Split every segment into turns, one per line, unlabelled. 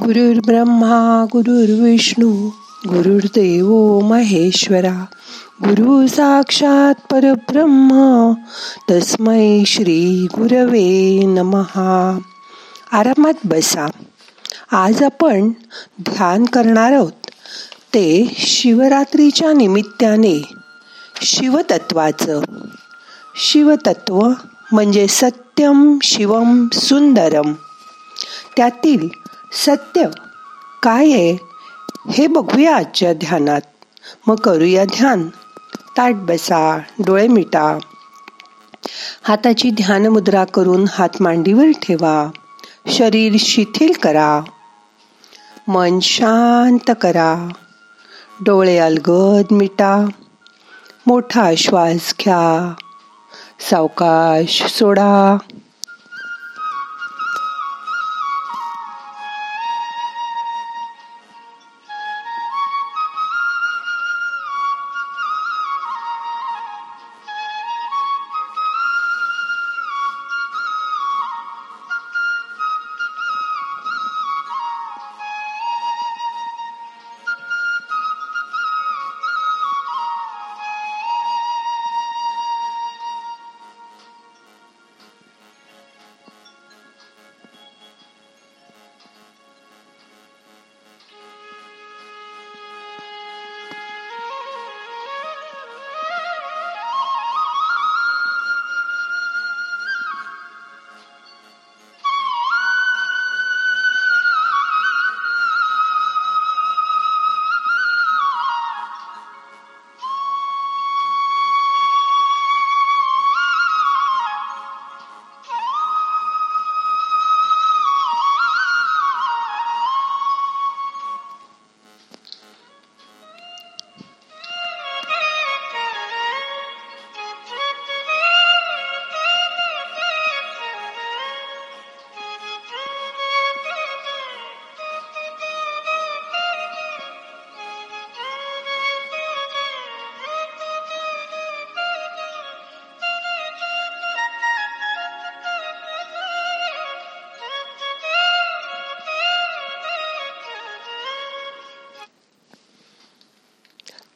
गुरुर् ब्रह्मा गुरुर्विष्णू गुरुर्देव महेश्वरा गुरु साक्षात परब्रह्म तस्मै श्री गुरवे नमहा आरामात बसा. आज आपण ध्यान करणार आहोत. ते शिवरात्रीच्या निमित्ताने शिवतत्वाचं. शिवतत्व म्हणजे सत्यम शिवम सुंदरम. त्यातील सत्य. काय आहे? हे बघूया आजच्या ध्यानात. मग करूया ध्यान. ताट बसा डोळे मिटा. हाताची ध्यान मुद्रा करून हात मांडीवर ठेवा. शरीर शिथिल करा. मन शांत करा. डोळे अलगद मिटा. मोठा श्वास घ्या. सावकाश सोडा.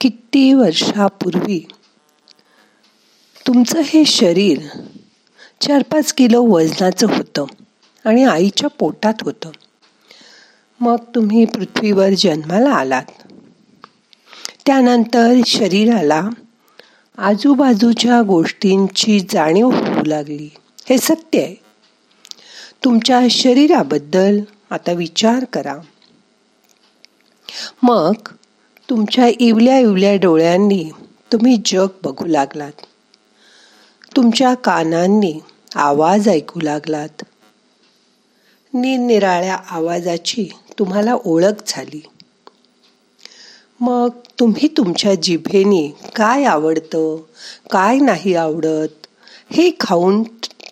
किती वर्षापूर्वी तुमचं हे शरीर चार पाच किलो वजनाचं होतं आणि आईच्या पोटात होतं. मग तुम्ही पृथ्वीवर जन्माला आलात. त्यानंतर शरीराला आजूबाजूच्या गोष्टींची जाणीव होऊ लागली. हे सत्य आहे. तुमच्या शरीराबद्दल आता विचार करा. मग तुमच्या इवल्या इवल्या डोळ्यांनी तुम्ही जग बघू लागलात. तुमच्या कानांनी आवाज ऐकू लागलात. निरनिराळ्या आवाजाची तुम्हाला ओळख झाली. मग तुम्ही तुमच्या जिभेने काय आवडतं काय नाही आवडत हे खाऊन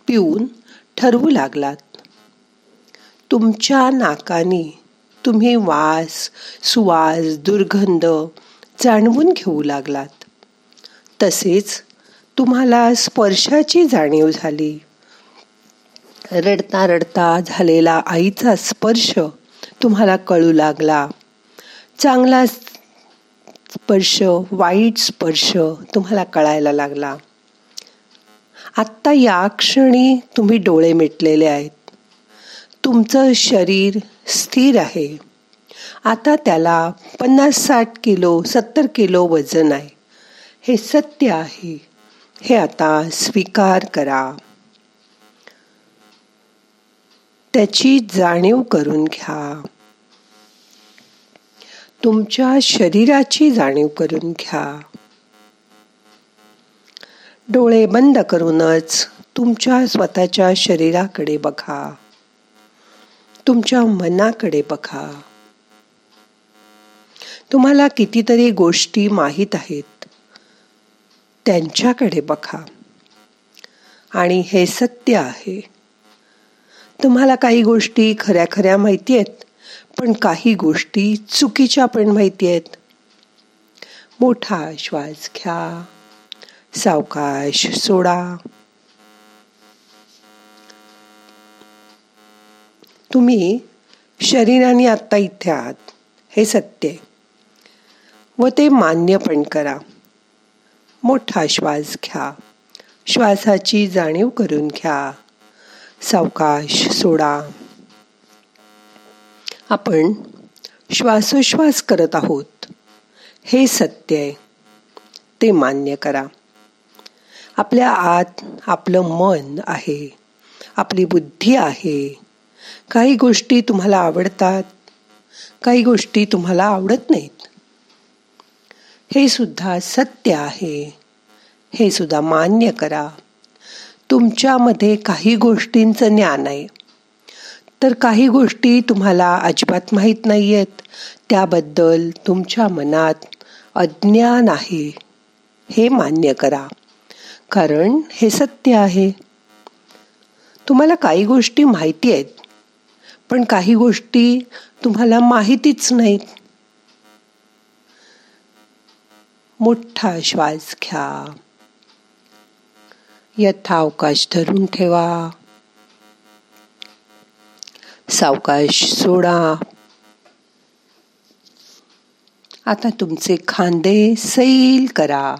पिऊन ठरवू लागलात. तुमच्या नाकाने तुम्ही वास सुवास दुर्गंध जाणवून घेऊ लागलात. तसेच तुम्हाला स्पर्शाची जाणीव झाली. रडता रडता झालेला आईचा स्पर्श तुम्हाला कळू लागला. चांगला स्पर्श वाईट स्पर्श तुम्हाला कळायला लागला. आत्ता या क्षणी तुम्ही डोळे मिटलेले आहेत. तुमचं शरीर स्थिर आहे. आता त्याला पन्नास साठ किलो सत्तर किलो वजन आहे. हे सत्य आहे. हे आता स्वीकार करा. त्याची जाणीव करून घ्या. तुमच्या शरीराची जाणीव करून घ्या. डोळे बंद करूनच तुमच्या स्वतःच्या शरीराकडे बघा. तुमच्या मनाकडे बघा. तुम्हाला कितीतरी गोष्टी माहीत आहेत. त्यांच्याकडे बघा. आणि हे सत्य आहे. तुम्हाला काही गोष्टी खऱ्या खऱ्या माहिती आहेत पण काही गोष्टी चुकीच्या पण माहिती आहेत. मोठा श्वास घ्या. सावकाश सोडा. तुम्ही शरीराने आत्ता इथे आहात. हे सत्य आहे. व ते मान्य पण करा. मोठा श्वास घ्या. श्वासाची जाणीव करून घ्या. सावकाश सोडा. आपण श्वासोश्वास करत आहोत. हे सत्य आहे. ते मान्य करा. आपल्या आत आपलं मन आहे. आपली बुद्धी आहे. काही गोष्टी तुम्हाला आवडतात काही गोष्टी तुम्हाला आवडत नाहीत. हे सुद्धा सत्य आहे. हे सुद्धा मान्य करा. तुमच्यामध्ये काही गोष्टींचं ज्ञान आहे. तर काही गोष्टी तुम्हाला अजिबात माहीत नाही आहेत त्याबद्दल तुमच्या मनात अज्ञान आहे. हे मान्य करा. कारण हे सत्य आहे. तुम्हाला काही गोष्टी माहिती आहेत. पण काही गोष्टी तुम्हाला माहितीच नाहीत. मोठा श्वास घ्या. यथावकाश धरून ठेवा. सावकाश सोडा. आता तुमचे खांदे सैल करा.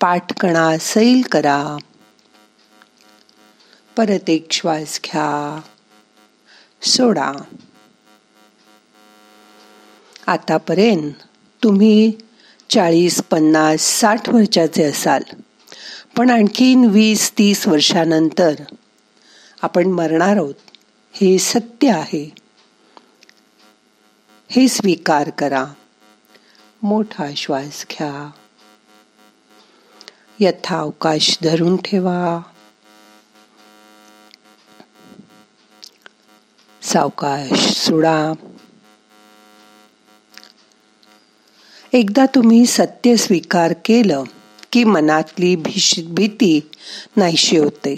पाठकणा सैल करा. परत एक श्वास घ्या. सोडा. आतापर्यंत तुम्ही चाळीस पन्नास साठ वर्षाचे असाल पण आणखीन वीस तीस वर्षानंतर आपण मरणार आहोत. हे सत्य आहे. हे स्वीकार करा. मोठा श्वास घ्या. यथावकाश धरून ठेवा. सावकाश सोडा. एकदा तुम्ही सत्य स्वीकार केलं की मनातली भीती नाहीशी होते.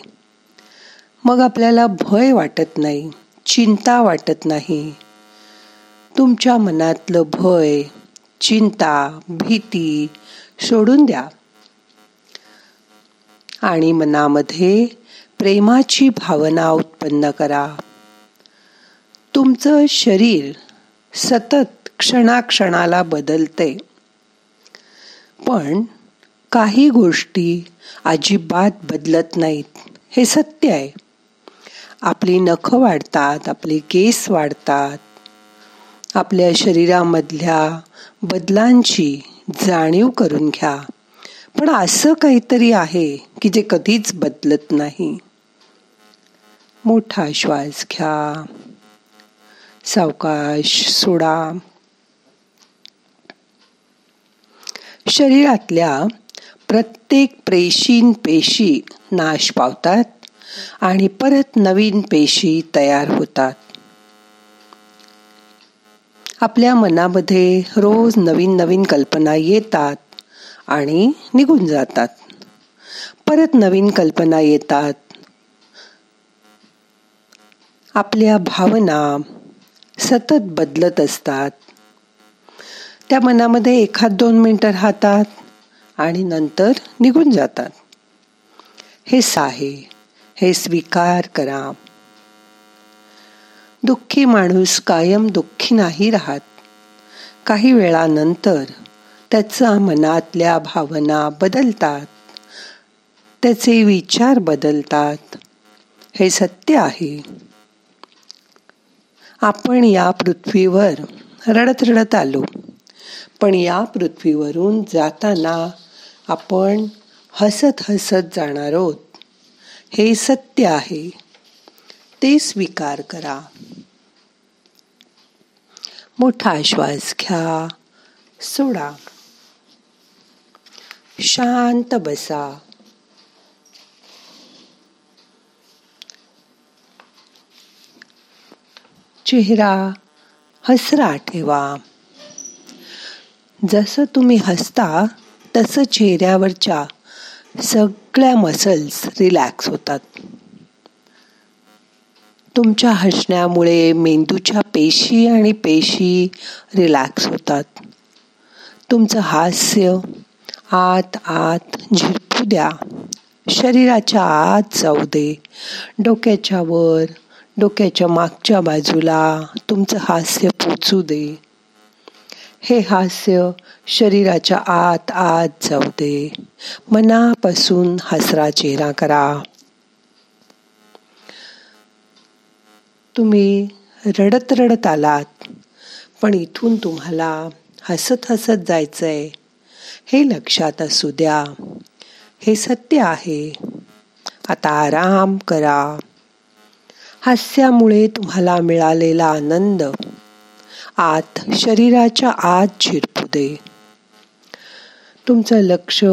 मग आपल्याला भय वाटत नाही चिंता वाटत नाही. तुमच्या मनातलं भय चिंता भीती सोडून द्या. आणि मनामध्ये प्रेमाची भावना उत्पन्न करा. तुमचं शरीर सतत क्षणाक्षणाला बदलते. पण काही गोष्टी अजिबात बदलत नाहीत. हे सत्य आहे. आपली नखं वाढतात आपले केस वाढतात. आपल्या शरीरामधल्या बदलांची जाणीव करून घ्या. पण असं काहीतरी आहे की जे कधीच बदलत नाही. मोठा श्वास घ्या. सावकाश सोडा. शरीरातल्या प्रत्येक प्रेशीन पेशी नाश पावतात आणि परत नवीन पेशी तयार होतात. आपल्या मनामध्ये रोज नवीन नवीन कल्पना येतात आणि निघून जातात. परत नवीन कल्पना येतात. आपल्या भावना सतत बदलत असतात. त्या मनामध्ये एखाद दोन मिनटं राहतात आणि नंतर निघून जातात. हे साहे हे स्वीकार करा. दुःखी माणूस कायम दुःखी नाही राहत. काही वेळानंतर त्याचा मनातल्या भावना बदलतात. त्याचे विचार बदलतात. हे सत्य आहे. आपण या पृथ्वीवर रडत रडत आलो. पण या पृथ्वीवरून जाताना आपण हसत हसत जाणार आहोत. हे सत्य आहे. ते स्वीकार करा. मोठा श्वास घ्या. सोडा. शांत बसा. चेहरा हसरा ठेवा. जसं तुम्ही हसता तसं चेहऱ्यावरच्या सगळ्या मसल्स रिलॅक्स होतात. तुमच्या हसण्यामुळे मेंदूच्या पेशी आणि पेशी रिलॅक्स होतात. तुमचं हास्य आत आत झिरपू द्या. शरीराच्या आत जाऊ दे. डोक्याच्या वर डोक्याच्या मागच्या बाजूला तुमचं हास्य पोचू दे. हे हास्य शरीराच्या आत आत जाऊ दे. मनापासून हसरा चेहरा करा. तुम्ही रडत रडत आलात पण इथून तुम्हाला हसत हसत जायचंय. हे लक्षात असू द्या. हे सत्य आहे. आता आराम करा. हास्यामुळे तुम्हाला मिळालेला आनंद. आत शरीराच्या आत झिरपू दे. तुमचं लक्ष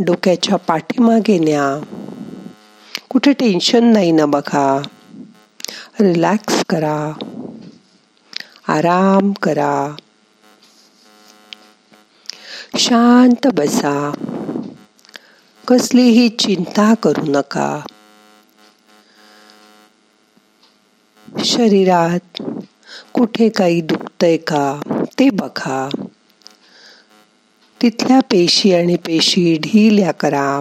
डोक्याच्या पाठीमागे न्या. कुठे टेन्शन नाही ना बघा. रिलॅक्स करा. आराम करा. शांत बसा. कसलीही चिंता करू नका. शरीरात कुठे काही दुखतंय का ते बघा. तिथल्या पेशी आणि पेशी ढिल्या करा.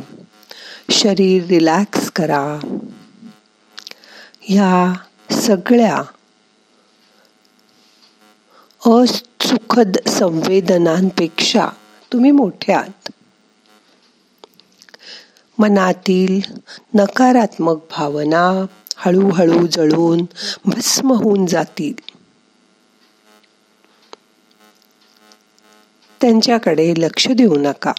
शरीर रिलॅक्स करा. ह्या सगळ्या असुखद संवेदनांपेक्षा तुम्ही मोठे आहात. मनातील नकारात्मक भावना हळूहळू जळून भस्म होऊन जातील. त्यांच्याकडे लक्ष देऊ नका.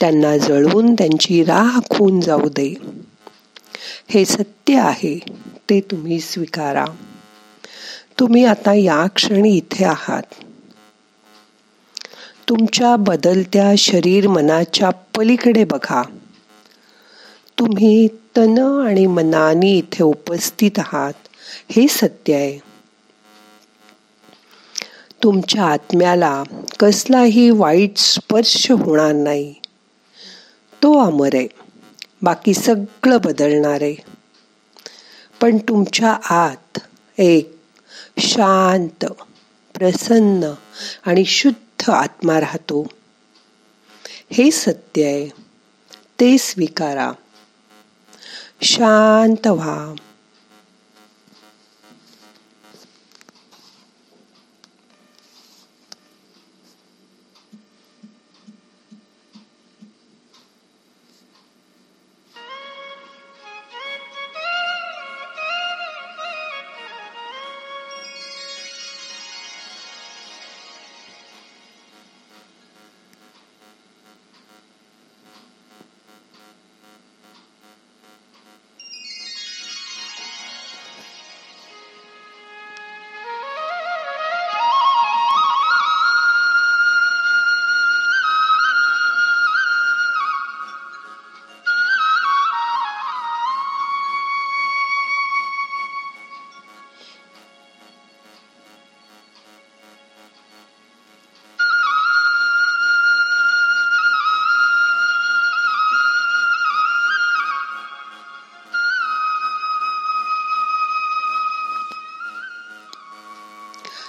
त्यांना जळून त्यांची राख होऊन जाऊ दे. हे सत्य आहे ते तुम्ही स्वीकारा. तुम्ही आता या क्षणी इथे आहात. तुमच्या बदलत्या शरीर मनाच्या पलीकडे बघा. तुम्ही तन आणि मनाने इथे उपस्थित आहात. हे सत्य आहे. तुमच्या आत्म्याला कसलाही वाईट स्पर्श होणार नाही. तो अमर आहे. बाकी सगळं बदलणार आहे. पण तुमच्या आत एक शांत प्रसन्न आणि शुद्ध आत्मा राहतो. हे सत्य आहे. ते स्वीकारा. शांत व्हा.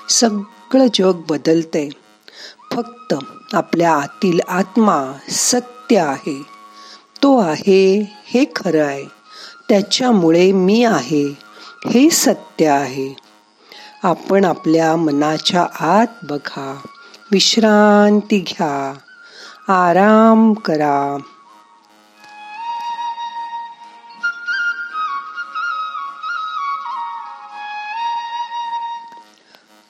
सगळं जग बदलतंय. फक्त आपल्या आतील आत्मा सत्य आहे. तो आहे हे खरं आहे. त्याच्यामुळे मी आहे हे सत्य आहे. आपण आपल्या मनाच्या आत बघा. विश्रांती घ्या. आराम करा.